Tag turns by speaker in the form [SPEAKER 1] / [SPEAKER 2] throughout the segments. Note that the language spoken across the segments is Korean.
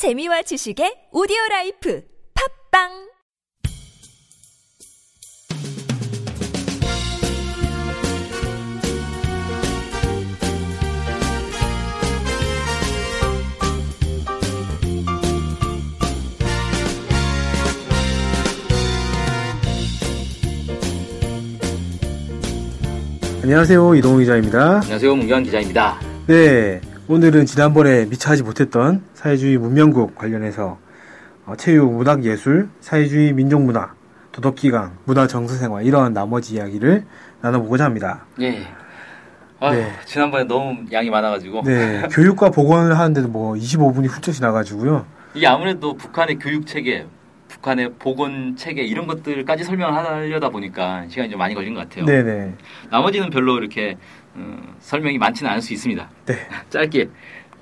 [SPEAKER 1] 재미와 지식의 오디오 라이프 팝빵
[SPEAKER 2] 안녕하세요 이동훈 기자입니다.
[SPEAKER 3] 안녕하세요. 문경환 기자입니다.
[SPEAKER 2] 네 오늘은 지난번에 미처 하지 못했던 사회주의 문명국 관련해서 어, 체육, 문학 예술, 사회주의 민족문화, 도덕기강, 문화 정서생활 이런 나머지 이야기를 나눠보고자 합니다.
[SPEAKER 3] 예. 아,
[SPEAKER 2] 네.
[SPEAKER 3] 지난번에 너무 양이 많아가지고
[SPEAKER 2] 네 교육과 보건을 하는데도 뭐 25분이 훌쩍 지나가지고요.
[SPEAKER 3] 이게 아무래도 북한의 교육 체계, 북한의 보건 체계 이런 것들까지 설명을 하려다 보니까 시간이 좀 많이 걸린 것 같아요.
[SPEAKER 2] 네네
[SPEAKER 3] 나머지는 별로 이렇게 어, 설명이 많지는 않을 수 있습니다.
[SPEAKER 2] 네.
[SPEAKER 3] 짧게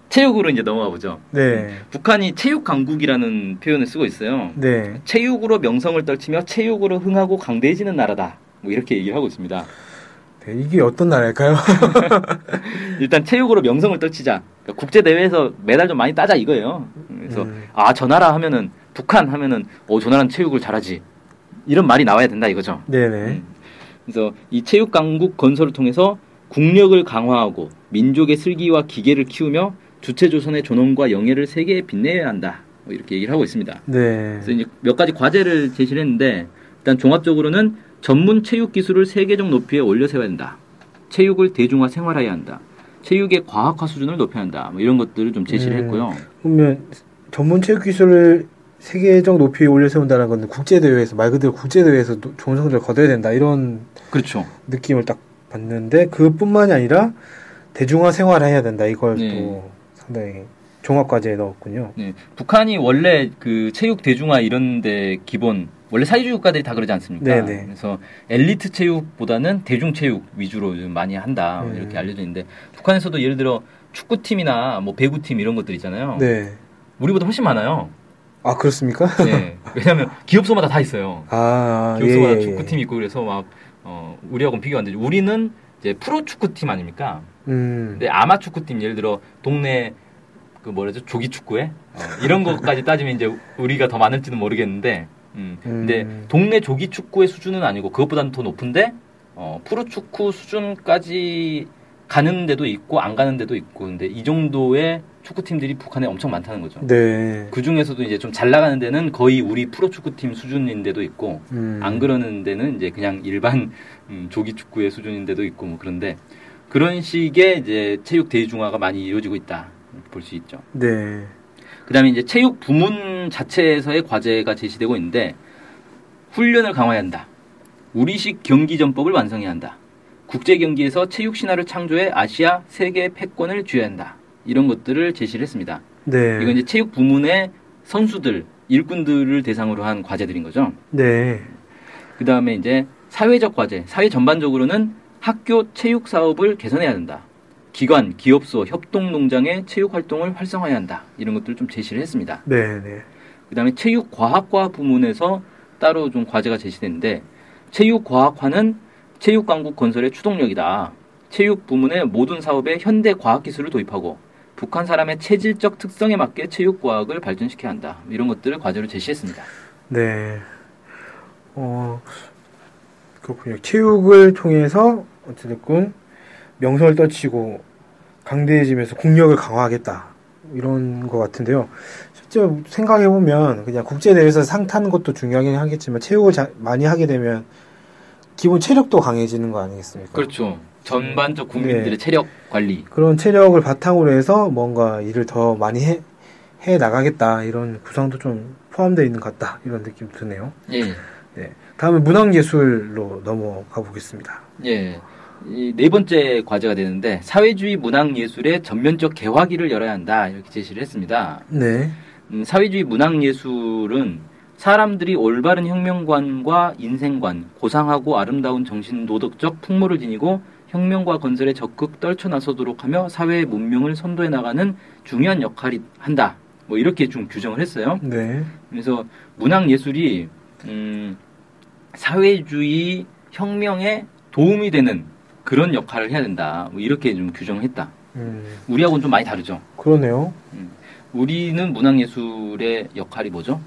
[SPEAKER 3] 체육으로 이제 넘어가 보죠.
[SPEAKER 2] 네
[SPEAKER 3] 북한이 체육 강국이라는 표현을 쓰고 있어요.
[SPEAKER 2] 네.
[SPEAKER 3] 체육으로 명성을 떨치며 체육으로 흥하고 강대해지는 나라다. 뭐 이렇게 얘기를 하고 있습니다.
[SPEAKER 2] 네, 이게 어떤 나라일까요?
[SPEAKER 3] 일단 체육으로 명성을 떨치자. 그러니까 국제 대회에서 메달 좀 많이 따자 이거예요. 그래서
[SPEAKER 2] 음.
[SPEAKER 3] 아저 나라 하면은 북한 하면은 어저 나라는 체육을 잘하지. 이런 말이 나와야 된다 이거죠.
[SPEAKER 2] 네네
[SPEAKER 3] 음. 그래서 이 체육 강국 건설을 통해서 국력을 강화하고 민족의 슬기와 기계를 키우며 주체 조선의 존엄과 영예를 세계에 빛내야 한다. 뭐 이렇게 얘기를 하고 있습니다.
[SPEAKER 2] 네.
[SPEAKER 3] 그래서 이제 몇 가지 과제를 제시를 했는데 일단 종합적으로는 전문 체육 기술을 세계적 높이에 올려 세워야 한다. 체육을 대중화 생활화해야 한다. 체육의 과학화 수준을 높여야 한다. 뭐 이런 것들을 좀 제시를
[SPEAKER 2] 음.
[SPEAKER 3] 했고요.
[SPEAKER 2] 그러면 전문 체육 기술을 세계적 높이에 올려 세운다는 건 국제 대회에서 말 그대로 국제 대회에서 좋은 성적을 거둬야 된다 이런
[SPEAKER 3] 그렇죠.
[SPEAKER 2] 느낌을 딱 받는데 그뿐만이 아니라 대중화 생활을 해야 된다 이걸
[SPEAKER 3] 네.
[SPEAKER 2] 또 상당히 종합 과제에 넣었군요.
[SPEAKER 3] 네. 북한이 원래 그 체육 대중화 이런데 기본 원래 사회주의 국가들이 다 그러지 않습니까?
[SPEAKER 2] 네네.
[SPEAKER 3] 그래서 엘리트 체육보다는 대중 체육 위주로 좀 많이 한다 뭐
[SPEAKER 2] 음.
[SPEAKER 3] 이렇게 알려져 있는데 북한에서도 예를 들어 축구팀이나 뭐 배구팀 이런 것들 있잖아요.
[SPEAKER 2] 네.
[SPEAKER 3] 우리보다 훨씬 많아요.
[SPEAKER 2] 아 그렇습니까?
[SPEAKER 3] 네. 왜냐하면 기업소마다 다 있어요.
[SPEAKER 2] 아
[SPEAKER 3] 기업소마다
[SPEAKER 2] 예, 예,
[SPEAKER 3] 축구팀이 있고 그래서 막 어, 우리하고는 비교 안 되죠. 우리는 이제 프로 축구팀 아닙니까?
[SPEAKER 2] 음.
[SPEAKER 3] 근데 아마 축구팀 예를 들어 동네 그 뭐라죠 조기 축구회 어, 이런 것까지 따지면 이제 우리가 더 많을지는 모르겠는데 음, 근데
[SPEAKER 2] 음.
[SPEAKER 3] 동네 조기 축구의 수준은 아니고 그것보다는 더 높은데 어, 프로 축구 수준까지 가는 데도 있고 안 가는 데도 있고 근데 이 정도의 축구 팀들이 북한에 엄청 많다는 거죠.
[SPEAKER 2] 네.
[SPEAKER 3] 그 중에서도 이제 좀 잘 나가는 데는 거의 우리 프로 축구 팀 수준인 데도 있고
[SPEAKER 2] 음.
[SPEAKER 3] 안 그러는 데는 이제 그냥 일반 음, 조기 축구의 수준인 데도 있고 뭐 그런데 그런 식의 이제 체육 대중화가 많이 이루어지고 있다 볼 수 있죠.
[SPEAKER 2] 네.
[SPEAKER 3] 그다음에 이제 체육 부문 자체에서의 과제가 제시되고 있는데 훈련을 강화해야 한다. 우리식 경기 전법을 완성해야 한다. 국제 경기에서 체육 신화를 창조해 아시아 세계 패권을 쥐어야 한다. 이런 것들을 제시를 했습니다.
[SPEAKER 2] 네.
[SPEAKER 3] 이건 이제 체육 부문의 선수들, 일꾼들을 대상으로 한 과제들인 거죠.
[SPEAKER 2] 네.
[SPEAKER 3] 그 다음에 이제 사회적 과제, 사회 전반적으로는 학교 체육 사업을 개선해야 된다. 기관, 기업소, 협동농장의 체육 활동을 활성화해야 한다. 이런 것들을 좀 제시를 했습니다.
[SPEAKER 2] 네. 네.
[SPEAKER 3] 그 다음에 체육과학과 부문에서 따로 좀 과제가 제시됐는데, 체육과학화는 체육강국 건설의 추동력이다. 체육 부문의 모든 사업에 현대 과학기술을 도입하고, 북한 사람의 체질적 특성에 맞게 체육과학을 발전시켜야 한다. 이런 것들을 과제로 제시했습니다.
[SPEAKER 2] 네. 어, 그렇군요. 체육을 통해서 어찌됐건 명성을 떨치고 강대해지면서 국력을 강화하겠다. 이런 것 같은데요. 실제 생각해보면 그냥 국제대회에서 상 타는 것도 중요하긴 하겠지만 체육을 자- 많이 하게 되면 기본 체력도 강해지는 거 아니겠습니까?
[SPEAKER 3] 그렇죠. 전반적 국민들의
[SPEAKER 2] 네.
[SPEAKER 3] 체력 관리.
[SPEAKER 2] 그런 체력을 바탕으로 해서 뭔가 일을 더 많이 해, 해 나가겠다. 이런 구성도 좀 포함되어 있는 것 같다. 이런 느낌 드네요.
[SPEAKER 3] 예.
[SPEAKER 2] 네. 다음은 문학예술로 넘어가 보겠습니다.
[SPEAKER 3] 예. 이네 번째 과제가 되는데 사회주의 문학 예술의 전면적 개화기를 열어야 한다 이렇게 제시를 했습니다.
[SPEAKER 2] 네.
[SPEAKER 3] 음, 사회주의 문학 예술은 사람들이 올바른 혁명관과 인생관, 고상하고 아름다운 정신 도덕적 풍모를 지니고 혁명과 건설에 적극 떨쳐나서도록 하며 사회의 문명을 선도해 나가는 중요한 역할이 한다. 뭐 이렇게 좀 규정을 했어요.
[SPEAKER 2] 네.
[SPEAKER 3] 그래서 문학 예술이 음, 사회주의 혁명에 도움이 되는 그런 역할을 해야 된다. 뭐 이렇게 좀 규정을 했다.
[SPEAKER 2] 음,
[SPEAKER 3] 우리하고는 좀 많이 다르죠.
[SPEAKER 2] 그러네요.
[SPEAKER 3] 우리는 문학 예술의 역할이 뭐죠?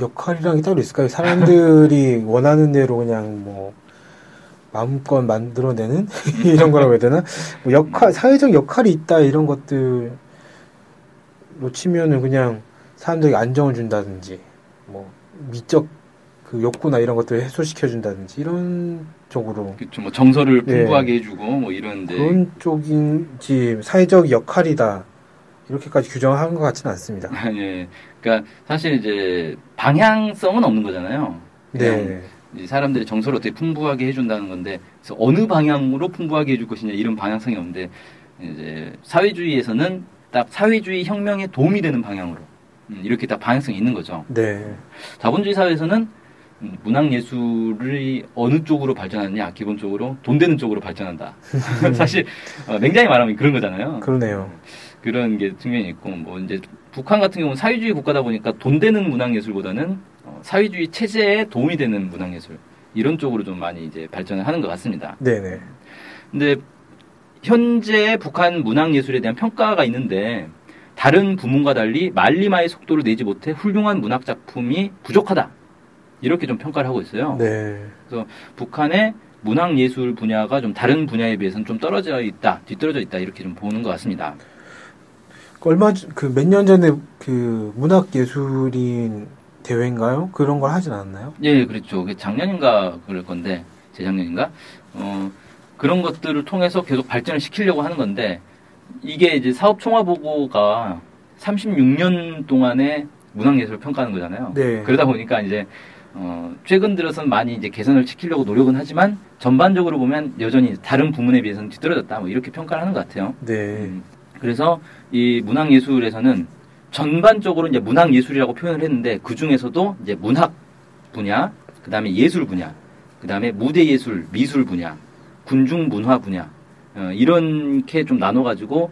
[SPEAKER 2] 역할이란 게 따로 있을까요? 사람들이 원하는 대로 그냥 뭐 마음껏 만들어내는 이런 거라고 해야 되나? 뭐 역할 사회적 역할이 있다 이런 것들로 치면은 그냥 사람들에게 안정을 준다든지 뭐 미적 그 욕구나 이런 것들을 해소시켜 준다든지 이런 쪽으로
[SPEAKER 3] 그렇죠. 뭐 정서를
[SPEAKER 2] 네.
[SPEAKER 3] 풍부하게 해주고 뭐 이런데
[SPEAKER 2] 그런 쪽인지 사회적 역할이다 이렇게까지 규정하는 것 같지는 않습니다.
[SPEAKER 3] 예. 그러니까 사실 이제 방향성은 없는 거잖아요.
[SPEAKER 2] 네,
[SPEAKER 3] 사람들이 정서를 어떻게 풍부하게 해준다는 건데 그래서 어느 방향으로 풍부하게 해줄 것이냐 이런 방향성이 없는데 이제 사회주의에서는 딱 사회주의 혁명에 도움이 되는 방향으로 음, 이렇게 딱 방향성이 있는 거죠.
[SPEAKER 2] 네,
[SPEAKER 3] 자본주의 사회에서는 음, 문학 예술이 어느 쪽으로 발전하느냐 기본적으로 돈 되는 쪽으로 발전한다. 사실 어, 굉장히 말하면 그런 거잖아요.
[SPEAKER 2] 그러네요.
[SPEAKER 3] 그런 게 측면이 있고 뭐 이제 북한 같은 경우는 사회주의 국가다 보니까 돈 되는 문학예술보다는 어, 사회주의 체제에 도움이 되는 문학예술 이런 쪽으로 좀 많이 이제 발전을 하는 것 같습니다.
[SPEAKER 2] 네, 네,
[SPEAKER 3] 근데 현재 북한 문학예술에 대한 평가가 있는데 다른 부문과 달리 말리마의 속도를 내지 못해 훌륭한 문학 작품이 부족하다 이렇게 좀 평가를 하고 있어요.
[SPEAKER 2] 네,
[SPEAKER 3] 북한의 문학예술 분야가 좀 다른 분야에 비해서는 좀 떨어져 있다, 뒤떨어져 있다 이렇게 좀 보는 것 같습니다.
[SPEAKER 2] 얼마 그 몇 년 전에 그 문학 예술인 대회인가요? 그런 걸 하진 않았나요?
[SPEAKER 3] 예, 그렇죠. 작년인가 그럴 건데 재작년인가 어, 그런 것들을 통해서 계속 발전을 시키려고 하는 건데 이게 이제 사업 총화 보고가 36년 동안의 문학예술을 평가하는 거잖아요.
[SPEAKER 2] 네.
[SPEAKER 3] 그러다 보니까 이제 어, 최근 들어서는 많이 이제 개선을 시키려고 노력은 하지만 전반적으로 보면 여전히 다른 부문에 비해서는 뒤떨어졌다. 뭐 이렇게 평가를 하는 것 같아요.
[SPEAKER 2] 네,
[SPEAKER 3] 음, 그래서 이 문학 예술에서는 전반적으로 이제 문학 예술이라고 표현을 했는데 그 중에서도 이제 문학 분야, 그 다음에 예술 분야, 그 다음에 무대 예술, 미술 분야, 군중 문화 분야, 어, 이렇게 좀 나눠가지고,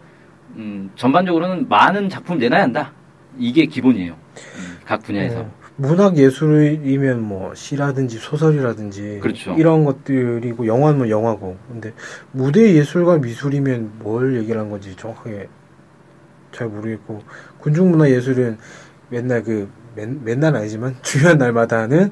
[SPEAKER 3] 음, 전반적으로는 많은 작품 내놔야 한다. 이게 기본이에요. 음, 각 분야에서.
[SPEAKER 2] 어, 문학 예술이면 뭐 시라든지 소설이라든지
[SPEAKER 3] 그렇죠.
[SPEAKER 2] 이런 것들이고 영화는 영화고 근데 무대 예술과 미술이면 뭘 얘기를 한 건지 정확하게 잘 모르겠고 군중문화 예술은 맨날 그 맨, 맨날 아니지만 중요한 날마다 하는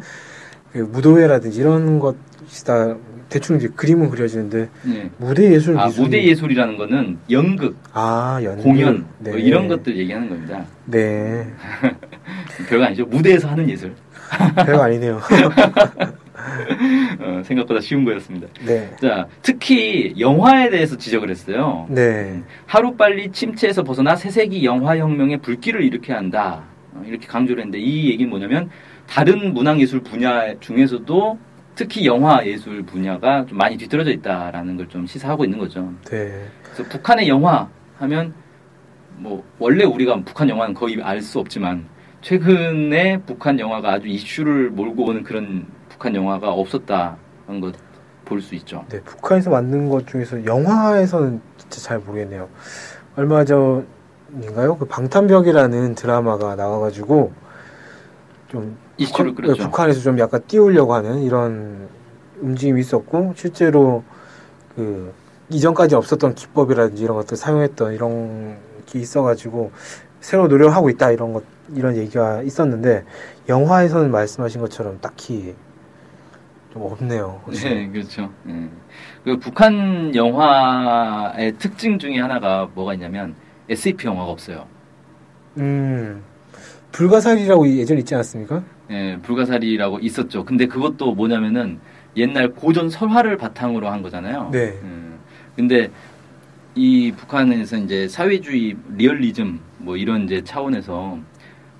[SPEAKER 2] 그 무도회라든지 이런 것이다 대충 이제 그림은 그려지는데
[SPEAKER 3] 네.
[SPEAKER 2] 무대 예술
[SPEAKER 3] 아,
[SPEAKER 2] 미술
[SPEAKER 3] 무대 예술이라는 거는 연극,
[SPEAKER 2] 아 연극
[SPEAKER 3] 공연,
[SPEAKER 2] 네.
[SPEAKER 3] 뭐 이런 것들 얘기하는 겁니다.
[SPEAKER 2] 네
[SPEAKER 3] 별거 아니죠. 무대에서 하는 예술.
[SPEAKER 2] 별거 아니네요
[SPEAKER 3] 어, 생각보다 쉬운 거였습니다.
[SPEAKER 2] 네
[SPEAKER 3] 자, 특히 영화에 대해서 지적을 했어요.
[SPEAKER 2] 네.
[SPEAKER 3] 하루빨리 침체에서 벗어나 새세기 영화 혁명의 불길을 일으켜야 한다. 어, 이렇게 강조를 했는데 이 얘기는 뭐냐면 다른 문학예술 분야 중에서도 특히 영화 예술 분야가 좀 많이 뒤떨어져 있다라는 걸 좀 시사하고 있는 거죠.
[SPEAKER 2] 네.
[SPEAKER 3] 그래서 북한의 영화 하면 뭐 원래 우리가 북한 영화는 거의 알 수 없지만 최근에 북한 영화가 아주 이슈를 몰고 오는 그런 북한 영화가 없었다는 것 볼 수 있죠.
[SPEAKER 2] 네, 북한에서 만든 것 중에서 영화에서는 진짜 잘 모르겠네요. 얼마 전인가요? 그 방탄벽이라는 드라마가 나와가지고 좀
[SPEAKER 3] 이슈를
[SPEAKER 2] 북한. 네, 북한에서 좀 약간 띄우려고 하는 이런 움직임이 있었고 실제로 그 이전까지 없었던 기법이라든지 이런 것들 사용했던 이런 게 있어가지고 새로 노력하고 있다 이런 것 이런 얘기가 있었는데 영화에서는 말씀하신 것처럼 딱히 좀 없네요.
[SPEAKER 3] 네, 그렇죠. 예. 그 북한 영화의 특징 중에 하나가 뭐가 있냐면 SF 영화가 없어요.
[SPEAKER 2] 음, 불가사리라고 예전 있지 않았습니까?
[SPEAKER 3] 예, 불가사리라고 있었죠. 근데 그것도 뭐냐면은 옛날 고전 설화를 바탕으로 한 거잖아요.
[SPEAKER 2] 네.
[SPEAKER 3] 음, 근데 이 북한에서 이제 사회주의 리얼리즘 뭐 이런 이제 차원에서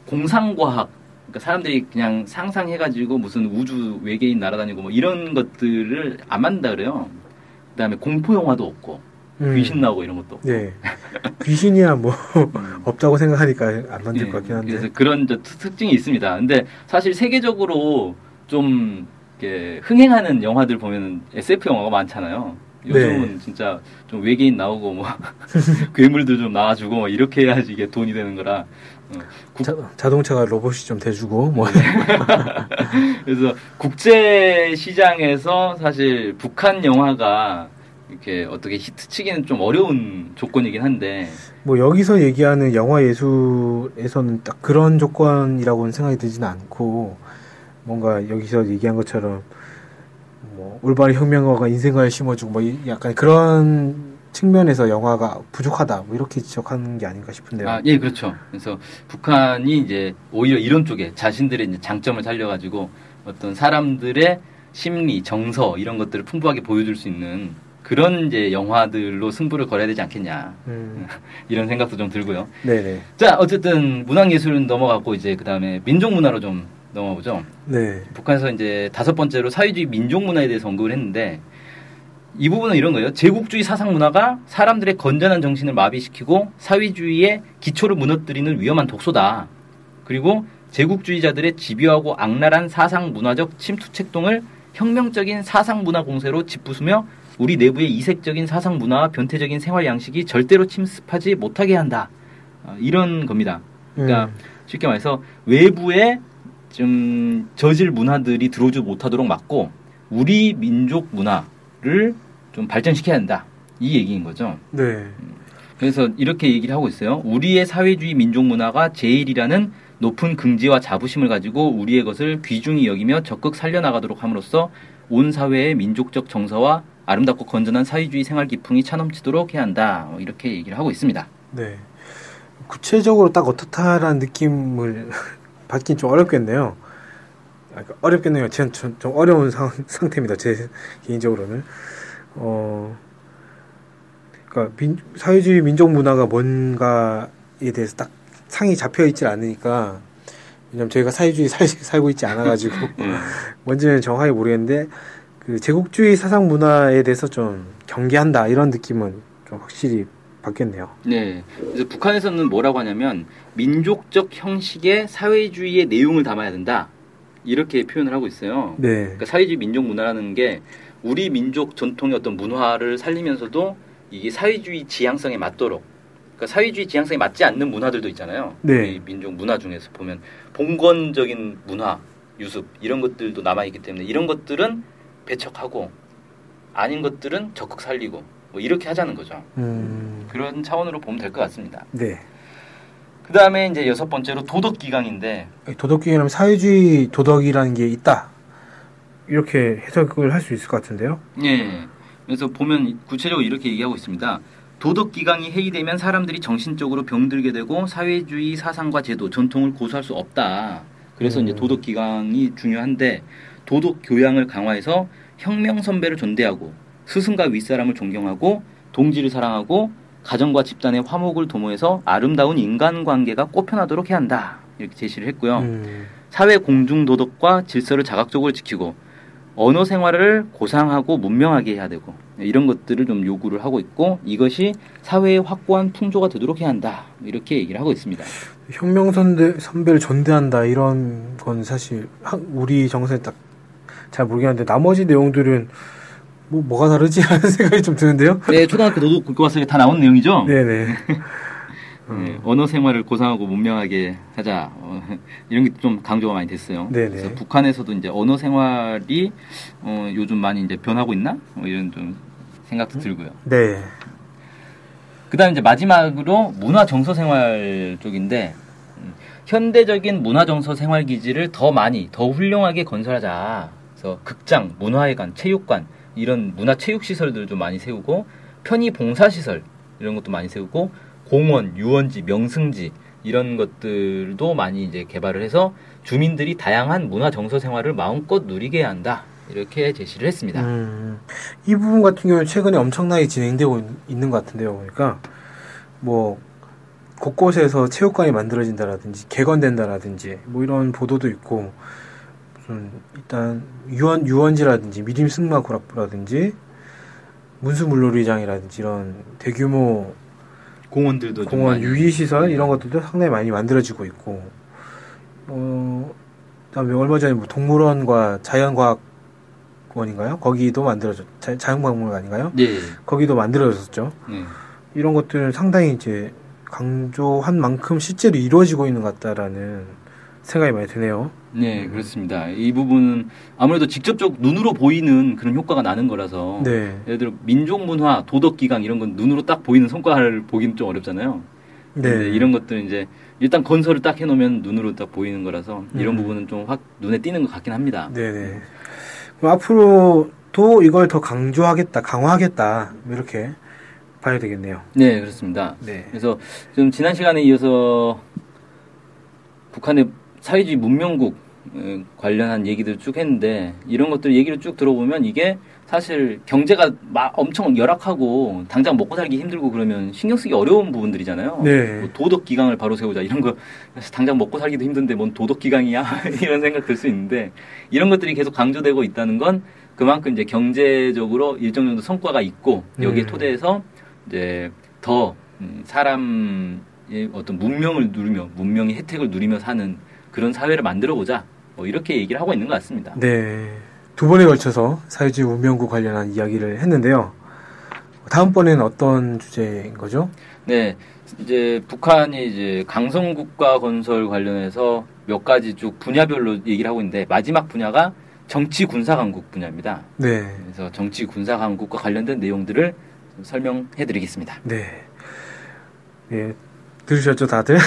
[SPEAKER 3] 공상과학 그러니까 사람들이 그냥 상상해가지고 무슨 우주 외계인 날아다니고 뭐 이런 것들을 안 만든다 그래요. 그다음에 공포 영화도 없고
[SPEAKER 2] 음,
[SPEAKER 3] 귀신 나오고 이런 것도.
[SPEAKER 2] 네. 귀신이야 뭐
[SPEAKER 3] 음.
[SPEAKER 2] 없다고 생각하니까 안 만들
[SPEAKER 3] 예,
[SPEAKER 2] 것 같긴 한데.
[SPEAKER 3] 그래서 그런 특- 특징이 있습니다. 근데 사실 세계적으로 좀 흥행하는 영화들 보면 SF 영화가 많잖아요. 요즘은
[SPEAKER 2] 네.
[SPEAKER 3] 진짜 좀 외계인 나오고 뭐 괴물들 좀 나와주고 뭐 이렇게 해야지 이게 돈이 되는 거라. 어, 국-
[SPEAKER 2] 자, 자동차가 로봇이 좀 대주고 뭐
[SPEAKER 3] 그래서 국제 시장에서 사실 북한 영화가 이렇게 어떻게 히트치기는 좀 어려운 조건이긴 한데
[SPEAKER 2] 뭐 여기서 얘기하는 영화 예술에서는 딱 그런 조건이라고는 생각이 들지는 않고 뭔가 여기서 얘기한 것처럼 뭐 올바른 혁명가가 인생을 심어주고 뭐 이- 약간 그런 측면에서 영화가 부족하다 뭐 이렇게 지적하는 게 아닌가 싶은데요.
[SPEAKER 3] 아, 예, 그렇죠. 그래서 북한이 이제 오히려 이런 쪽에 자신들의 이제 장점을 살려가지고 어떤 사람들의 심리, 정서 이런 것들을 풍부하게 보여줄 수 있는 그런 이제 영화들로 승부를 걸어야 되지 않겠냐
[SPEAKER 2] 음,
[SPEAKER 3] 이런 생각도 좀 들고요.
[SPEAKER 2] 네네.
[SPEAKER 3] 자, 어쨌든 문학예술은 넘어갔고 이제 그 다음에 민족문화로 좀 넘어보죠.
[SPEAKER 2] 네.
[SPEAKER 3] 북한에서 이제 다섯 번째로 사회주의 민족문화에 대해서 언급을 했는데 이 부분은 이런 거예요. 제국주의 사상 문화가 사람들의 건전한 정신을 마비시키고 사회주의의 기초를 무너뜨리는 위험한 독소다. 그리고 제국주의자들의 집요하고 악랄한 사상 문화적 침투 책동을 혁명적인 사상 문화 공세로 짚부수며 우리 내부의 이색적인 사상 문화와 변태적인 생활 양식이 절대로 침습하지 못하게 한다. 어, 이런 겁니다. 그러니까
[SPEAKER 2] 음,
[SPEAKER 3] 쉽게 말해서 외부에 좀 저질 문화들이 들어오지 못하도록 막고 우리 민족 문화를 좀 발전시켜야 한다. 이 얘기인 거죠.
[SPEAKER 2] 네.
[SPEAKER 3] 그래서 이렇게 얘기를 하고 있어요. 우리의 사회주의 민족 문화가 제일이라는 높은 긍지와 자부심을 가지고 우리의 것을 귀중히 여기며 적극 살려나가도록 함으로써 온 사회의 민족적 정서와 아름답고 건전한 사회주의 생활 기풍이 차넘치도록 해야 한다. 뭐 이렇게 얘기를 하고 있습니다.
[SPEAKER 2] 네. 구체적으로 딱 어떻다라는 느낌을 받긴 좀 어렵겠네요. 아, 그러니까 어렵겠네요. 전, 전, 좀 어려운 상, 상태입니다. 제 개인적으로는. 어, 그러니까 민, 사회주의 민족 문화가 뭔가에 대해서 딱 상이 잡혀 있질 않으니까 왜냐면 저희가 사회주의 살, 살고 있지 않아가지고 뭔지는 정확하게 모르겠는데 그 제국주의 사상 문화에 대해서 좀 경계한다 이런 느낌은 좀 확실히 받겠네요.
[SPEAKER 3] 네. 그래서 북한에서는 뭐라고 하냐면 민족적 형식의 사회주의의 내용을 담아야 된다. 이렇게 표현을 하고 있어요.
[SPEAKER 2] 네.
[SPEAKER 3] 그러니까 사회주의 민족 문화라는 게 우리 민족 전통의 어떤 문화를 살리면서도 이게 사회주의 지향성에 맞도록 그러니까 사회주의 지향성에 맞지 않는 문화들도 있잖아요.
[SPEAKER 2] 네.
[SPEAKER 3] 민족 문화 중에서 보면 봉건적인 문화 유습 이런 것들도 남아 있기 때문에 이런 것들은 배척하고 아닌 것들은 적극 살리고 뭐 이렇게 하자는 거죠.
[SPEAKER 2] 음,
[SPEAKER 3] 그런 차원으로 보면 될 것 같습니다.
[SPEAKER 2] 네.
[SPEAKER 3] 그 다음에 이제 여섯 번째로 도덕 기강인데
[SPEAKER 2] 도덕기관하면 사회주의 도덕이라는 게 있다. 이렇게 해석을 할 수 있을 것 같은데요.
[SPEAKER 3] 예. 그래서 보면 구체적으로 이렇게 얘기하고 있습니다. 도덕 기강이 해이되면 사람들이 정신적으로 병들게 되고 사회주의 사상과 제도, 전통을 고수할 수 없다. 그래서
[SPEAKER 2] 음.
[SPEAKER 3] 이제 도덕 기강이 중요한데 도덕 교양을 강화해서 혁명 선배를 존대하고 스승과 윗사람을 존경하고 동지를 사랑하고 가정과 집단의 화목을 도모해서 아름다운 인간관계가 꽃편하도록 해야 한다. 이렇게 제시를 했고요.
[SPEAKER 2] 음,
[SPEAKER 3] 사회 공중 도덕과 질서를 자각적으로 지키고 언어 생활을 고상하고 문명하게 해야 되고 이런 것들을 좀 요구를 하고 있고 이것이 사회의 확고한 풍조가 되도록 해야 한다 이렇게 얘기를 하고 있습니다.
[SPEAKER 2] 혁명 선배, 선배를 존대한다 이런 건 사실 한- 우리 정서에 딱 잘 모르겠는데 나머지 내용들은 뭐 뭐가 다르지 하는 생각이 좀 드는데요.
[SPEAKER 3] 네, 초등학교 도덕 국교과서에 다 나온 내용이죠.
[SPEAKER 2] 네네.
[SPEAKER 3] 네, 언어 생활을 고상하고 문명하게 하자 어, 이런 게 좀 강조가 많이 됐어요.
[SPEAKER 2] 네네.
[SPEAKER 3] 그래서 북한에서도 이제 언어 생활이 어, 요즘 많이 이제 변하고 있나 뭐 이런 좀 생각도 들고요.
[SPEAKER 2] 네.
[SPEAKER 3] 그다음 이제 마지막으로 문화 정서 생활 쪽인데 음, 현대적인 문화 정서 생활 기지를 더 많이 더 훌륭하게 건설하자. 그래서 극장, 문화회관, 체육관 이런 문화 체육 시설들을 좀 많이 세우고 편의 봉사 시설 이런 것도 많이 세우고 공원, 유원지, 명승지 이런 것들도 많이 이제 개발을 해서 주민들이 다양한 문화 정서 생활을 마음껏 누리게 한다. 이렇게 제시를 했습니다.
[SPEAKER 2] 음, 이 부분 같은 경우는 최근에 엄청나게 진행되고 있- 있는 것 같은데요. 그러니까 뭐 곳곳에서 체육관이 만들어진다라든지 개건된다라든지 뭐 이런 보도도 있고 무슨 일단 유원 유원지라든지 미림 승마구락부라든지 문수물놀이장이라든지 이런 대규모
[SPEAKER 3] 공원들도 좀
[SPEAKER 2] 공원
[SPEAKER 3] 많이
[SPEAKER 2] 유기 시설 이런 것들도 상당히 많이 만들어지고 있고 어 그다음에 얼마 전에 뭐 동물원과 자연과학원인가요? 거기도 만들어졌 자, 자연박물관인가요?
[SPEAKER 3] 네.
[SPEAKER 2] 거기도 만들어졌죠.
[SPEAKER 3] 네.
[SPEAKER 2] 이런 것들은 상당히 이제 강조한 만큼 실제로 이루어지고 있는 것 같다라는 생각이 많이 드네요.
[SPEAKER 3] 네, 그렇습니다. 이 부분은 아무래도 직접적 눈으로 보이는 그런 효과가 나는 거라서
[SPEAKER 2] 네.
[SPEAKER 3] 예를 들어 민족 문화, 도덕 기강 이런 건 눈으로 딱 보이는 성과를 보기는 좀 어렵잖아요.
[SPEAKER 2] 네.
[SPEAKER 3] 이런 것들은 이제 일단 건설을 딱 해놓으면 눈으로 딱 보이는 거라서 이런
[SPEAKER 2] 음.
[SPEAKER 3] 부분은 좀 확 눈에 띄는 것 같긴 합니다.
[SPEAKER 2] 네네. 그럼 앞으로도 이걸 더 강조하겠다, 강화하겠다, 뭐 이렇게 봐야 되겠네요.
[SPEAKER 3] 네, 그렇습니다.
[SPEAKER 2] 네.
[SPEAKER 3] 그래서 좀 지난 시간에 이어서 북한의 사회주의 문명국 에, 관련한 얘기들 쭉 했는데 이런 것들 얘기를 쭉 들어보면 이게 사실 경제가 막 엄청 열악하고 당장 먹고 살기 힘들고 그러면 신경 쓰기 어려운 부분들이잖아요.
[SPEAKER 2] 네.
[SPEAKER 3] 뭐 도덕 기강을 바로 세우자 이런 거 당장 먹고 살기도 힘든데 뭔 도덕 기강이야 이런 생각 들 수 있는데 이런 것들이 계속 강조되고 있다는 건 그만큼 이제 경제적으로 일정 정도 성과가 있고 여기에
[SPEAKER 2] 음.
[SPEAKER 3] 토대해서 이제 더 음, 사람의 어떤 문명을 누리며 문명의 혜택을 누리며 사는 그런 사회를 만들어 보자 뭐 이렇게 얘기를 하고 있는 것 같습니다.
[SPEAKER 2] 네. 두 번에 걸쳐서 사회주의 문명국 관련한 이야기를 했는데요. 다음번에는 어떤 주제인 거죠?
[SPEAKER 3] 네, 이제 북한이 이제 강성국가 건설 관련해서 몇 가지 쭉 분야별로 얘기를 하고 있는데 마지막 분야가 정치 군사 강국 분야입니다.
[SPEAKER 2] 네.
[SPEAKER 3] 그래서 정치 군사 강국과 관련된 내용들을 좀 설명해 드리겠습니다.
[SPEAKER 2] 네. 예, 들으셨죠, 다들?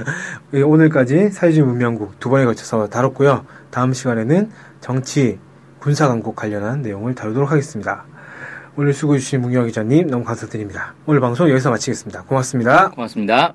[SPEAKER 2] 예, 오늘까지 사회주의 문명국 두 번에 걸쳐서 다뤘고요. 다음 시간에는 정치, 군사 강국 관련한 내용을 다루도록 하겠습니다. 오늘 수고해주신 문경 기자님 너무 감사드립니다. 오늘 방송 여기서 마치겠습니다. 고맙습니다.
[SPEAKER 3] 고맙습니다.